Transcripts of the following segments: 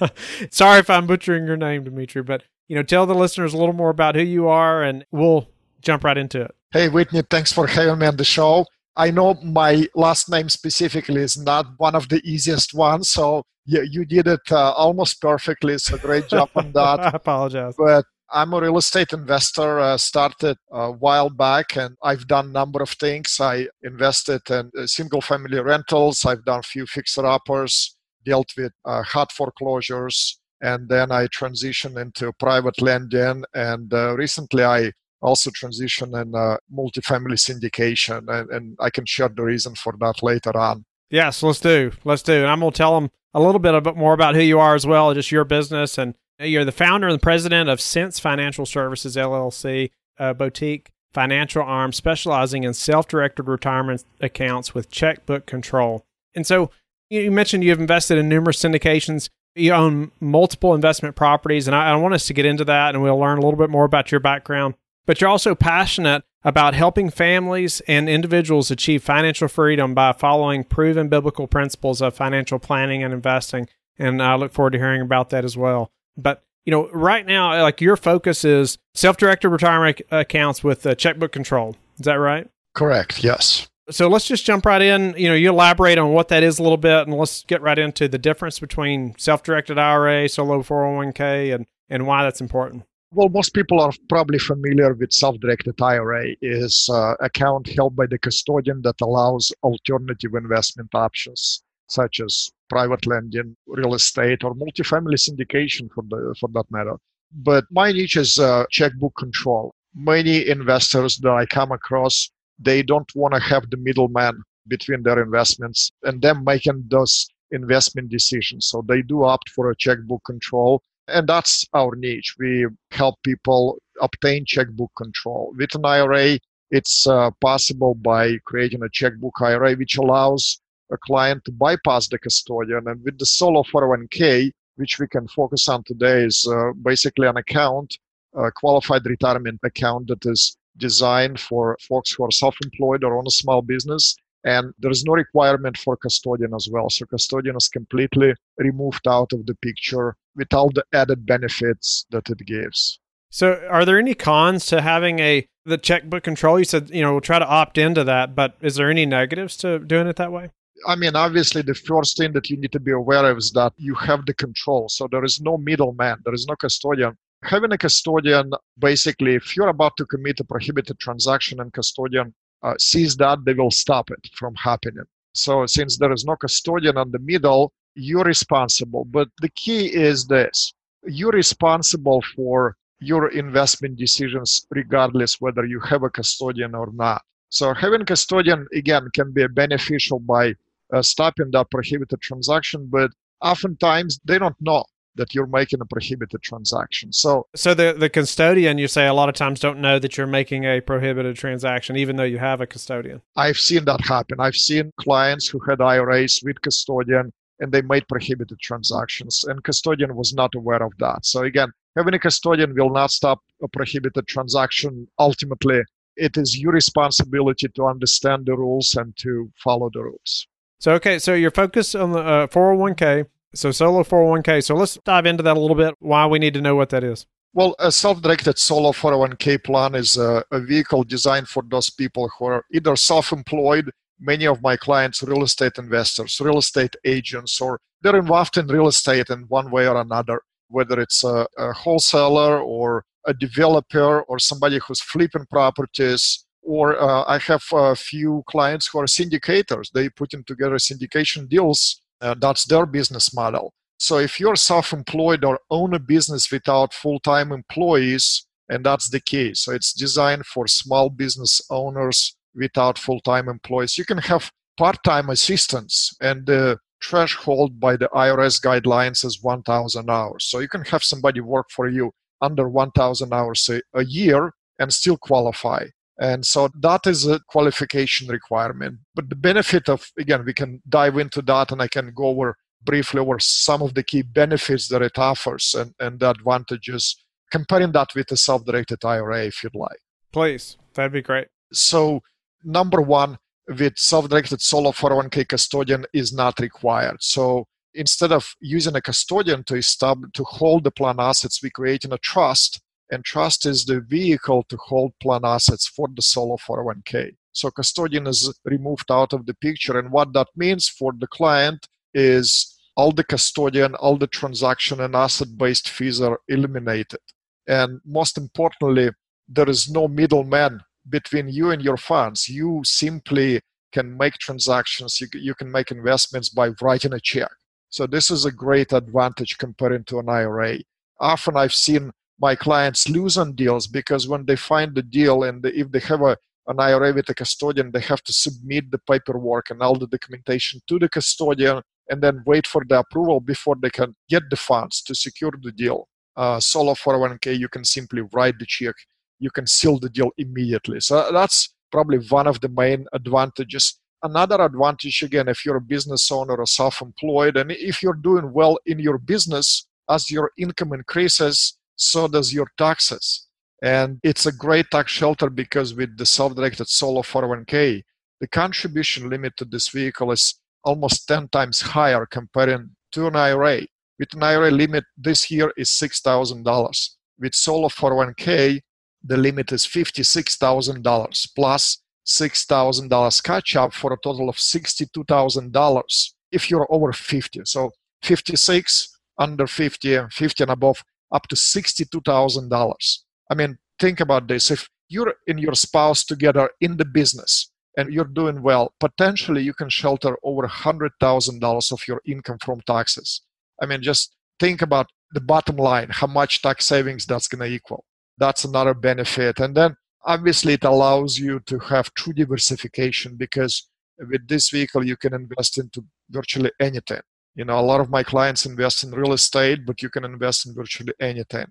Sorry if I'm butchering your name, Dimitri, but you know, tell the listeners a little more about who you are, and we'll jump right into it. Hey, Whitney, thanks for having me on the show. I know my last name specifically is not one of the easiest ones, so you, you did it uh, almost perfectly. So great job on that. I apologize. But I'm a real estate investor. Uh, started a while back, and I've done a number of things. I invested in uh, single-family rentals. I've done a few fixer-uppers dealt with uh, hard foreclosures, and then I transitioned into private lending. And uh, recently, I also transitioned in uh, multifamily syndication, and, and, I can share the reason for that later on. Yes, let's do. Let's do. And I'm going to tell them a little bit more about who you are as well, just your business. And you're the founder and the president of Sense Financial Services LLC, a boutique financial arm specializing in self directed retirement accounts with checkbook control. And so you mentioned you've invested in numerous syndications. You own multiple investment properties, and I, I want us to get into that, and we'll learn a little bit more about your background. But you're also passionate about helping families and individuals achieve financial freedom by following proven biblical principles of financial planning and investing. And I look forward to hearing about that as well. But you know, right now, like your focus is self-directed retirement accounts with uh, checkbook control. Is that right? Correct. Yes. So let's just jump right in. You know, you elaborate on what that is a little bit, and let's get right into the difference between self-directed IRA, solo 401k, and and why that's important. Well, most people are probably familiar with self-directed IRA is uh, account held by the custodian that allows alternative investment options such as private lending, real estate, or multifamily syndication for the for that matter. But my niche is uh, checkbook control. Many investors that I come across they don't want to have the middleman between their investments and them making those investment decisions. So they do opt for a checkbook control. And that's our niche. We help people obtain checkbook control. With an IRA, it's uh, possible by creating a checkbook IRA, which allows a client to bypass the custodian. And with the solo 401k, which we can focus on today, is uh, basically an account, a qualified retirement account that is designed for folks who are self-employed or own a small business and there is no requirement for custodian as well. So custodian is completely removed out of the picture with all the added benefits that it gives. So are there any cons to having a the checkbook control? You said you know we'll try to opt into that but is there any negatives to doing it that way? I mean, obviously, the first thing that you need to be aware of is that you have the control. So there is no middleman, there is no custodian having a custodian basically if you're about to commit a prohibited transaction and custodian uh, sees that they will stop it from happening. So since there is no custodian in the middle you're responsible. But the key is this. You're responsible for your investment decisions regardless whether you have a custodian or not. So having custodian again can be beneficial by uh, stopping that prohibited transaction but oftentimes they don't know that you're making a prohibited transaction. So, so the the custodian, you say, a lot of times don't know that you're making a prohibited transaction, even though you have a custodian. I've seen that happen. I've seen clients who had IRAs with custodian and they made prohibited transactions, and custodian was not aware of that. So again, having a custodian will not stop a prohibited transaction. Ultimately, it is your responsibility to understand the rules and to follow the rules. So okay, so you're focused on the uh, 401k so solo 401k. So let's dive into that a little bit. Why we need to know what that is. Well, a self-directed solo 401k plan is a, a vehicle designed for those people who are either self-employed. Many of my clients, real estate investors, real estate agents, or they're involved in real estate in one way or another, whether it's a, a wholesaler or a developer or somebody who's flipping properties or uh, I have a few clients who are syndicators. They put in together syndication deals uh, that's their business model. So if you're self-employed or own a business without full-time employees, and that's the case, so it's designed for small business owners without full-time employees. You can have part-time assistants, and the threshold by the IRS guidelines is 1,000 hours. So you can have somebody work for you under 1,000 hours a, a year and still qualify. And so that is a qualification requirement. But the benefit of, again, we can dive into that and I can go over briefly over some of the key benefits that it offers and, and the advantages, comparing that with a self directed IRA, if you'd like. Please, that'd be great. So, number one, with self directed solo 401k custodian is not required. So, instead of using a custodian to, establish, to hold the plan assets, we create in a trust and trust is the vehicle to hold plan assets for the solo 401k. So custodian is removed out of the picture, and what that means for the client is all the custodian, all the transaction and asset-based fees are eliminated. And most importantly, there is no middleman between you and your funds. You simply can make transactions, you, you can make investments by writing a check. So this is a great advantage compared to an IRA. Often I've seen my clients lose on deals because when they find the deal and if they have a, an IRA with a custodian, they have to submit the paperwork and all the documentation to the custodian and then wait for the approval before they can get the funds to secure the deal. Uh, solo 401k, you can simply write the check, you can seal the deal immediately. So that's probably one of the main advantages. Another advantage, again, if you're a business owner or self employed, and if you're doing well in your business, as your income increases, so does your taxes. And it's a great tax shelter because with the self-directed solo 401k, the contribution limit to this vehicle is almost 10 times higher comparing to an IRA. With an IRA limit this year is $6,000. With solo 401k, the limit is $56,000 plus $6,000 catch up for a total of $62,000 if you're over 50. So 56, under 50, 50 and above, up to $62,000. I mean, think about this. If you're in your spouse together in the business and you're doing well, potentially you can shelter over $100,000 of your income from taxes. I mean, just think about the bottom line, how much tax savings that's going to equal. That's another benefit. And then obviously it allows you to have true diversification because with this vehicle you can invest into virtually anything you know a lot of my clients invest in real estate but you can invest in virtually anything.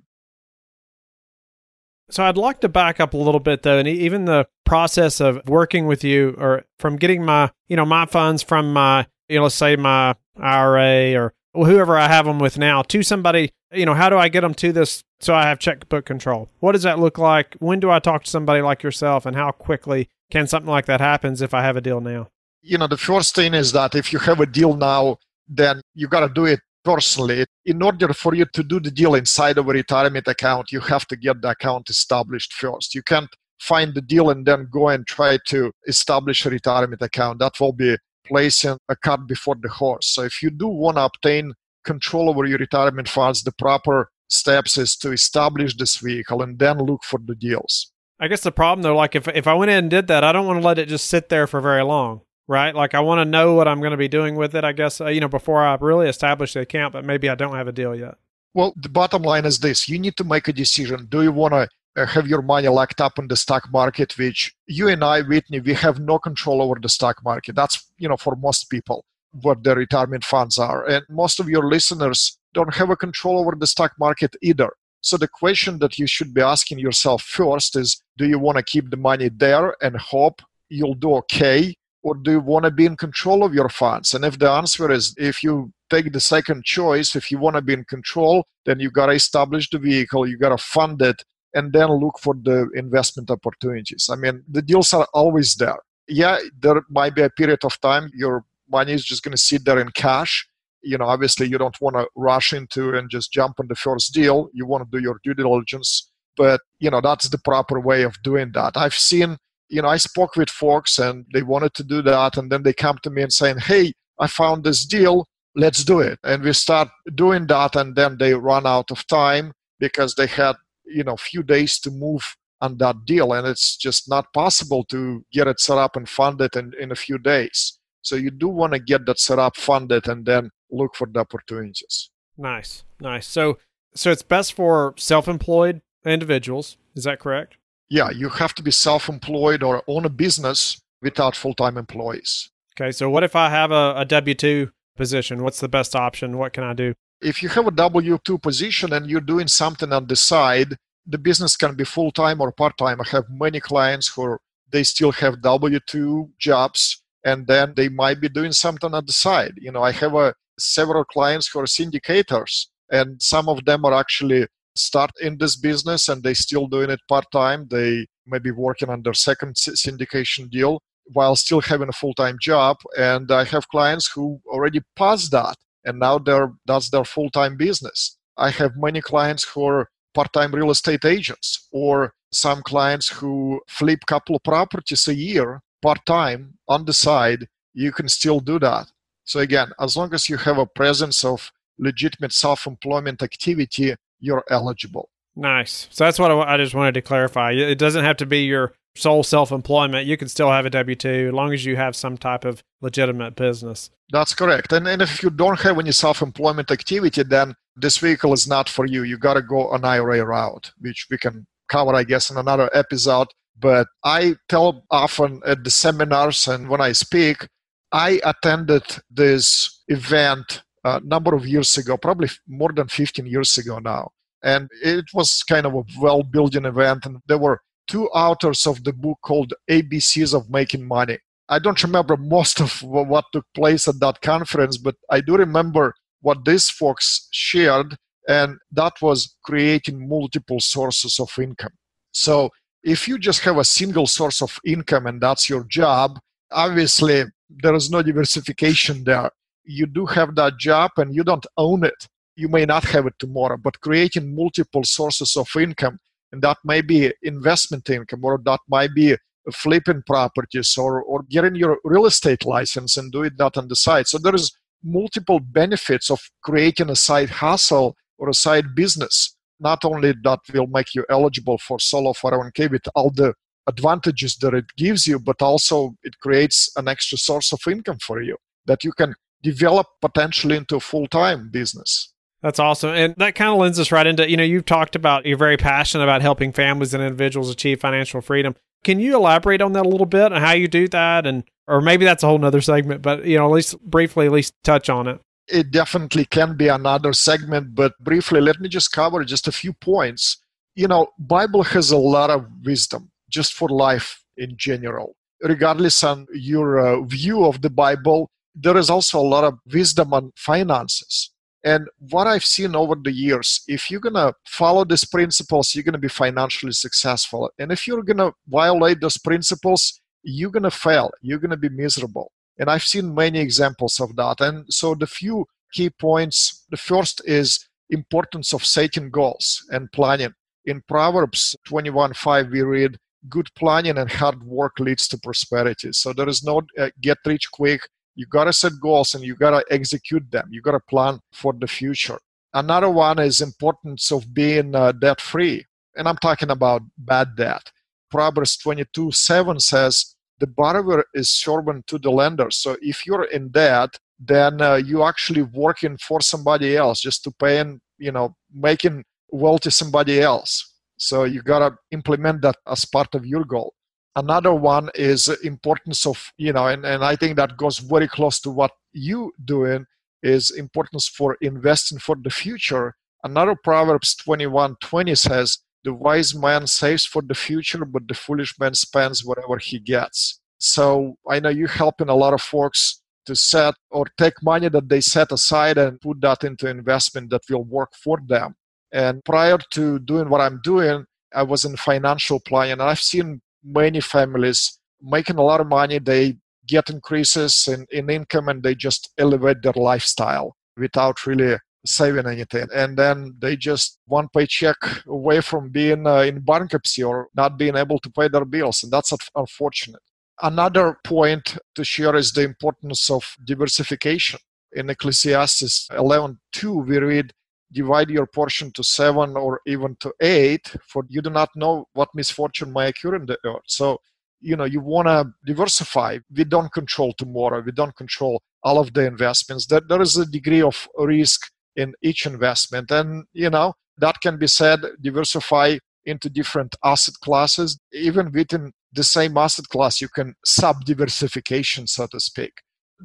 So i'd like to back up a little bit though and even the process of working with you or from getting my you know my funds from my you know let's say my ira or whoever i have them with now to somebody you know how do i get them to this so i have checkbook control? What does that look like? When do i talk to somebody like yourself and how quickly can something like that happens if i have a deal now? You know the first thing is that if you have a deal now then you got to do it personally. In order for you to do the deal inside of a retirement account, you have to get the account established first. You can't find the deal and then go and try to establish a retirement account. That will be placing a cart before the horse. So if you do want to obtain control over your retirement funds, the proper steps is to establish this vehicle and then look for the deals. I guess the problem though, like if if I went in and did that, I don't want to let it just sit there for very long right? Like I want to know what I'm going to be doing with it, I guess, uh, you know, before I really establish the account, but maybe I don't have a deal yet. Well, the bottom line is this you need to make a decision. Do you want to uh, have your money locked up in the stock market, which you and I, Whitney, we have no control over the stock market. That's, you know, for most people, what their retirement funds are. And most of your listeners don't have a control over the stock market either. So the question that you should be asking yourself first is do you want to keep the money there and hope you'll do okay or do you want to be in control of your funds? And if the answer is if you take the second choice, if you want to be in control, then you got to establish the vehicle, you got to fund it, and then look for the investment opportunities. I mean, the deals are always there. Yeah, there might be a period of time your money is just going to sit there in cash. You know, obviously, you don't want to rush into and just jump on the first deal. You want to do your due diligence, but you know that's the proper way of doing that. I've seen you know, I spoke with folks and they wanted to do that. And then they come to me and saying, hey, I found this deal, let's do it. And we start doing that. And then they run out of time because they had, you know, few days to move on that deal. And it's just not possible to get it set up and funded in, in a few days. So you do want to get that set up, funded, and then look for the opportunities. Nice, nice. So, so it's best for self-employed individuals. Is that correct? Yeah, you have to be self employed or own a business without full time employees. Okay, so what if I have a, a W 2 position? What's the best option? What can I do? If you have a W 2 position and you're doing something on the side, the business can be full time or part time. I have many clients who they still have W 2 jobs and then they might be doing something on the side. You know, I have a, uh, several clients who are syndicators and some of them are actually start in this business and they still doing it part time. They may be working on their second syndication deal while still having a full-time job. And i have clients who already passed that and now they're that's their full-time business. I have many clients who are part-time real estate agents or some clients who flip couple of properties a year part-time on the side. You can still do that. So again as long as you have a presence of legitimate self-employment activity you're eligible nice so that's what i just wanted to clarify it doesn't have to be your sole self employment, you can still have a W 2 as long as you have some type of legitimate business. That's correct. And, and if you don't have any self employment activity, then this vehicle is not for you. You got to go an IRA route, which we can cover, I guess, in another episode. But I tell often at the seminars and when I speak, I attended this event a number of years ago, probably more than 15 years ago now. And it was kind of a well building event, and there were two authors of the book called ABCs of Making Money. I don't remember most of what took place at that conference, but I do remember what these folks shared, and that was creating multiple sources of income. So if you just have a single source of income and that's your job, obviously there is no diversification there. You do have that job and you don't own it. You may not have it tomorrow, but creating multiple sources of income and that may be investment income or that might be flipping properties or, or getting your real estate license and doing that on the side so there is multiple benefits of creating a side hustle or a side business not only that will make you eligible for solo 401k with all the advantages that it gives you but also it creates an extra source of income for you that you can develop potentially into a full-time business that's awesome. And that kind of lends us right into, you know, you've talked about you're very passionate about helping families and individuals achieve financial freedom. Can you elaborate on that a little bit and how you do that? And, or maybe that's a whole nother segment, but, you know, at least briefly, at least touch on it. It definitely can be another segment, but briefly, let me just cover just a few points. You know, Bible has a lot of wisdom just for life in general. Regardless on your uh, view of the Bible, there is also a lot of wisdom on finances and what I've seen over the years, if you're going to follow these principles, you're going to be financially successful. And if you're going to violate those principles, you're going to fail. You're going to be miserable. And I've seen many examples of that. And so the few key points the first is importance of setting goals and planning. In Proverbs 21:5 we read good planning and hard work leads to prosperity. So there is no uh, get rich quick you got to set goals and you got to execute them. You got to plan for the future. Another one is importance of being uh, debt free. And I'm talking about bad debt. Proverbs 22 7 says, The borrower is servant to the lender. So if you're in debt, then uh, you actually working for somebody else just to pay and, you know, making wealthy somebody else. So you got to implement that as part of your goal another one is importance of you know and, and i think that goes very close to what you doing is importance for investing for the future. Another proverbs 21 20 says the wise man saves for the future but the foolish man spends whatever he gets. So i know you're helping a lot of folks to set or take money that they set aside and put that into investment that will work for them. And prior to doing what i'm doing i was in financial planning. And i've seen many families making a lot of money they get increases in, in income and they just elevate their lifestyle without really saving anything. And then they just one paycheck away from being uh, in bankruptcy or not being able to pay their bills and that's unfortunate. Another point to share is the importance of diversification. In ecclesiastes 11.2 we read divide your portion to seven or even to eight, for you do not know what misfortune may occur in the earth. So, you know, you want to diversify. We don't control tomorrow. We don't control all of the investments. That there is a degree of risk in each investment, and you know that can be said. Diversify into different asset classes. Even within the same asset class, you can sub diversification, so to speak.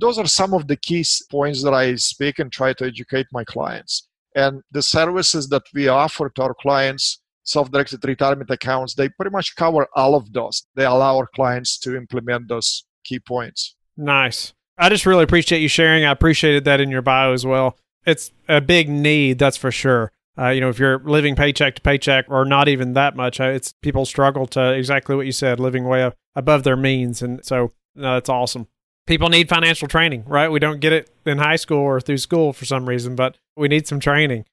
those are some of the key points that I speak and try to educate my clients. And the services that we offer to our clients, self directed retirement accounts, they pretty much cover all of those. They allow our clients to implement those key points. Nice. I just really appreciate you sharing. I appreciated that in your bio as well. It's a big need, that's for sure. Uh, you know, if you're living paycheck to paycheck or not even that much, uh, it's people struggle to exactly what you said, living way above their means. And so, no, that's awesome. People need financial training, right? We don't get it in high school or through school for some reason, but we need some training.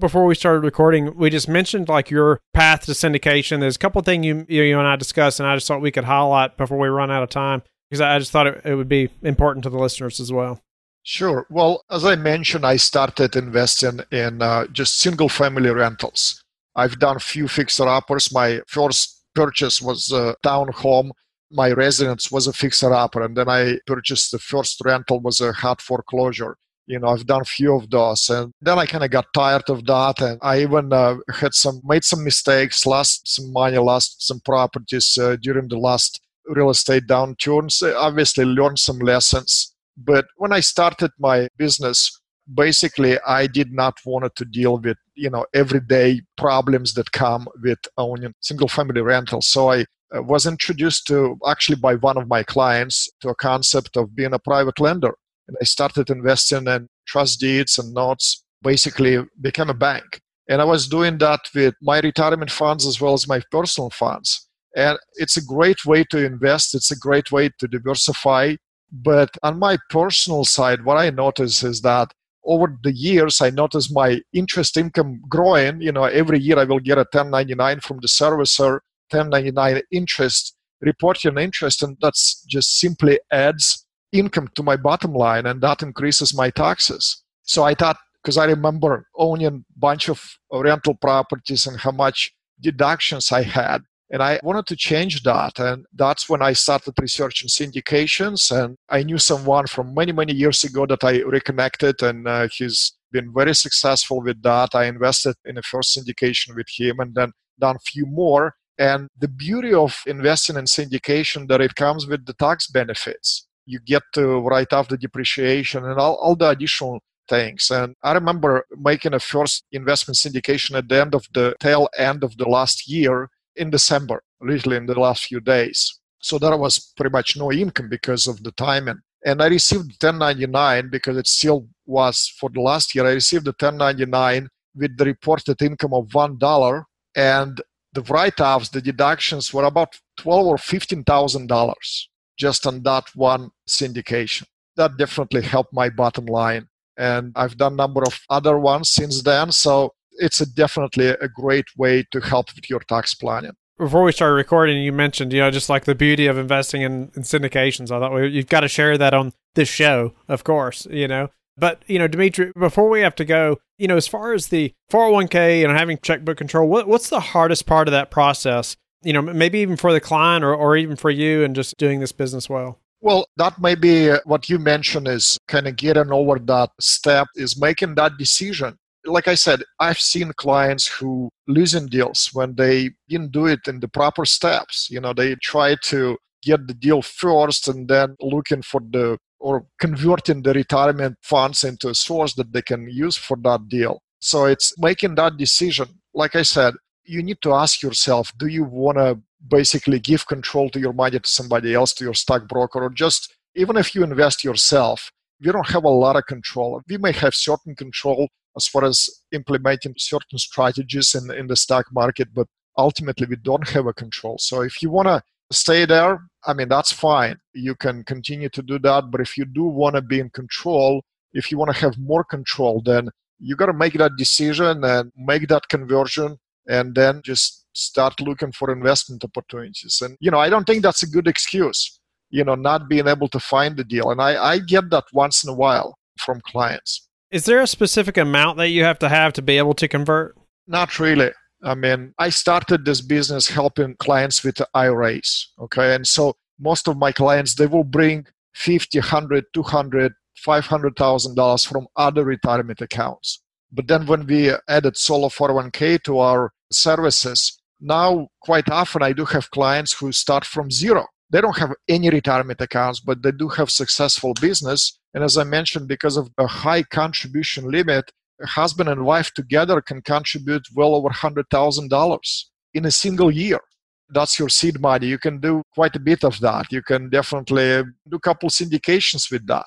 Before we started recording, we just mentioned like your path to syndication. There's a couple things you you and I discussed, and I just thought we could highlight before we run out of time because I just thought it, it would be important to the listeners as well. Sure. Well, as I mentioned, I started investing in uh, just single family rentals. I've done a few fixer uppers. My first purchase was a townhome. My residence was a fixer upper, and then I purchased the first rental was a hot foreclosure. You know, I've done a few of those, and then I kind of got tired of that, and I even uh, had some made some mistakes, lost some money, lost some properties uh, during the last real estate downturns. Obviously, learned some lessons but when I started my business, basically I did not want to deal with, you know, everyday problems that come with owning single family rentals. So I uh, was introduced to actually by one of my clients to a concept of being a private lender. And I started investing in trust deeds and notes, basically became a bank. And I was doing that with my retirement funds as well as my personal funds. And it's a great way to invest. It's a great way to diversify but on my personal side, what I notice is that over the years, I notice my interest income growing. You know, every year I will get a 1099 from the servicer, 1099 interest, reporting interest, and that's just simply adds income to my bottom line, and that increases my taxes. So I thought, because I remember owning a bunch of rental properties and how much deductions I had, and I wanted to change that. And that's when I started researching syndications. And I knew someone from many, many years ago that I reconnected, and uh, he's been very successful with that. I invested in a first syndication with him and then done a few more. And the beauty of investing in syndication that it comes with the tax benefits. You get to write off the depreciation and all, all the additional things. And I remember making a first investment syndication at the end of the tail end of the last year in December, literally in the last few days. So there was pretty much no income because of the timing. And I received 1099 because it still was for the last year. I received the 1099 with the reported income of one dollar, and the write-offs, the deductions were about twelve or fifteen thousand dollars just on that one syndication. That definitely helped my bottom line. And I've done a number of other ones since then. So it's a definitely a great way to help with your tax planning. Before we started recording, you mentioned, you know, just like the beauty of investing in, in syndications. I thought well, you've got to share that on this show, of course, you know. But, you know, Dimitri, before we have to go, you know, as far as the 401k and having checkbook control, what, what's the hardest part of that process? You know, maybe even for the client or, or even for you and just doing this business well? Well, that may be uh, what you mentioned is kind of getting over that step, is making that decision like I said, I've seen clients who losing deals when they didn't do it in the proper steps. You know, they try to get the deal first and then looking for the or converting the retirement funds into a source that they can use for that deal. So it's making that decision. Like I said, you need to ask yourself do you want to basically give control to your money to somebody else, to your stockbroker, or just even if you invest yourself, we don't have a lot of control. We may have certain control as far as implementing certain strategies in, in the stock market, but ultimately we don't have a control. So if you want to stay there, I mean, that's fine. You can continue to do that. But if you do want to be in control, if you want to have more control, then you got to make that decision and make that conversion and then just start looking for investment opportunities. And, you know, I don't think that's a good excuse, you know, not being able to find the deal. And I, I get that once in a while from clients. Is there a specific amount that you have to have to be able to convert? Not really. I mean, I started this business helping clients with IRAs. Okay. And so most of my clients, they will bring 50, 100, 200, $500,000 from other retirement accounts. But then when we added Solo 401k to our services, now quite often I do have clients who start from zero. they don't have any retirement accounts, but they do have successful business. And as I mentioned, because of a high contribution limit, a husband and wife together can contribute well over $100,000 in a single year. That's your seed money. You can do quite a bit of that. You can definitely do a couple syndications with that.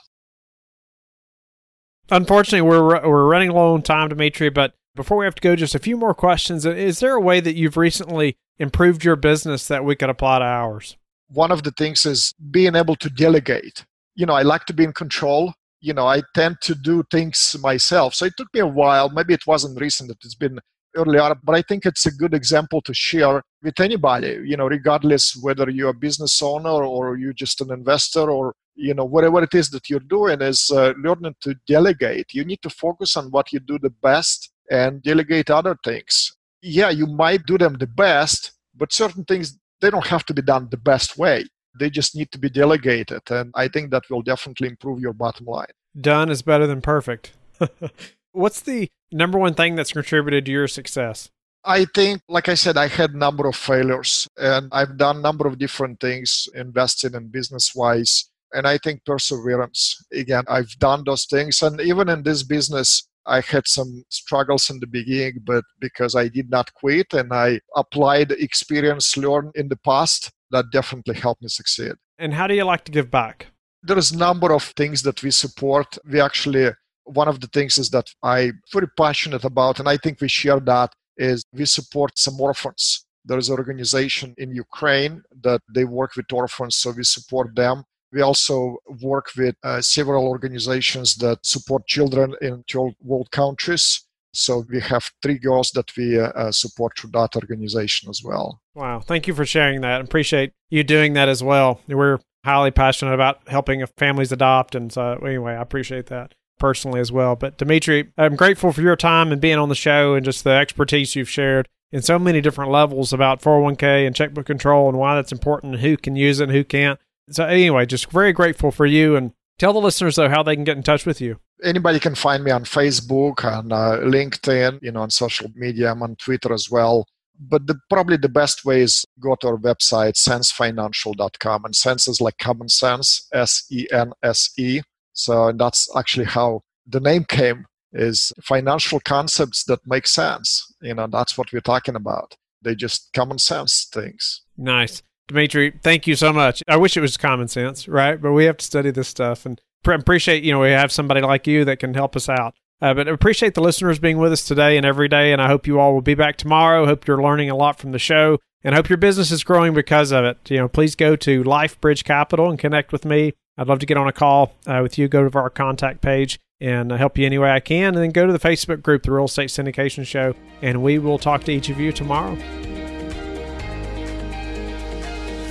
Unfortunately, we're we're running low on time, Dimitri. But before we have to go, just a few more questions. Is there a way that you've recently improved your business that we could apply to ours? One of the things is being able to delegate. You know, I like to be in control. You know, I tend to do things myself. So it took me a while. Maybe it wasn't recent. That it's been earlier, but I think it's a good example to share with anybody, you know, regardless whether you're a business owner or you're just an investor or, you know, whatever it is that you're doing is uh, learning to delegate. You need to focus on what you do the best and delegate other things. Yeah, you might do them the best, but certain things, they don't have to be done the best way. They just need to be delegated. And I think that will definitely improve your bottom line. Done is better than perfect. What's the number one thing that's contributed to your success? I think, like I said, I had a number of failures and I've done a number of different things, investing and business wise. And I think perseverance. Again, I've done those things. And even in this business, I had some struggles in the beginning, but because I did not quit and I applied experience learned in the past, that definitely helped me succeed. And how do you like to give back? There's a number of things that we support. We actually one of the things is that I'm very passionate about, and I think we share that, is we support some orphans. There's an organization in Ukraine that they work with orphans, so we support them. We also work with uh, several organizations that support children in 12 world countries. So we have three girls that we uh, uh, support through that organization as well. Wow. Thank you for sharing that. Appreciate you doing that as well. We're highly passionate about helping families adopt. And so, anyway, I appreciate that personally as well. But Dimitri, I'm grateful for your time and being on the show and just the expertise you've shared in so many different levels about 401k and checkbook control and why that's important and who can use it and who can't. So anyway, just very grateful for you and tell the listeners though how they can get in touch with you. Anybody can find me on Facebook, on uh, LinkedIn, you know, on social media. I'm on Twitter as well. But the, probably the best way is go to our website, sensefinancial.com. And sense is like common sense, S E N S E. So that's actually how the name came is financial concepts that make sense. You know, that's what we're talking about. They just common sense things. Nice. Dimitri, thank you so much. I wish it was common sense, right? But we have to study this stuff and appreciate, you know, we have somebody like you that can help us out. Uh, but appreciate the listeners being with us today and every day. And I hope you all will be back tomorrow. Hope you're learning a lot from the show and hope your business is growing because of it. You know, please go to LifeBridge Capital and connect with me. I'd love to get on a call uh, with you. Go to our contact page and help you any way I can. And then go to the Facebook group, The Real Estate Syndication Show, and we will talk to each of you tomorrow.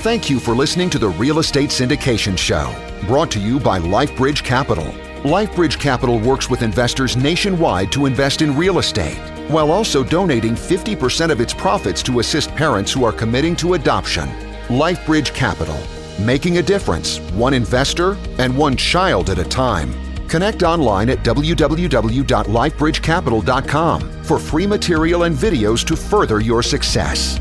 Thank you for listening to the Real Estate Syndication Show, brought to you by LifeBridge Capital. LifeBridge Capital works with investors nationwide to invest in real estate, while also donating 50% of its profits to assist parents who are committing to adoption. LifeBridge Capital, making a difference, one investor and one child at a time. Connect online at www.lifebridgecapital.com for free material and videos to further your success.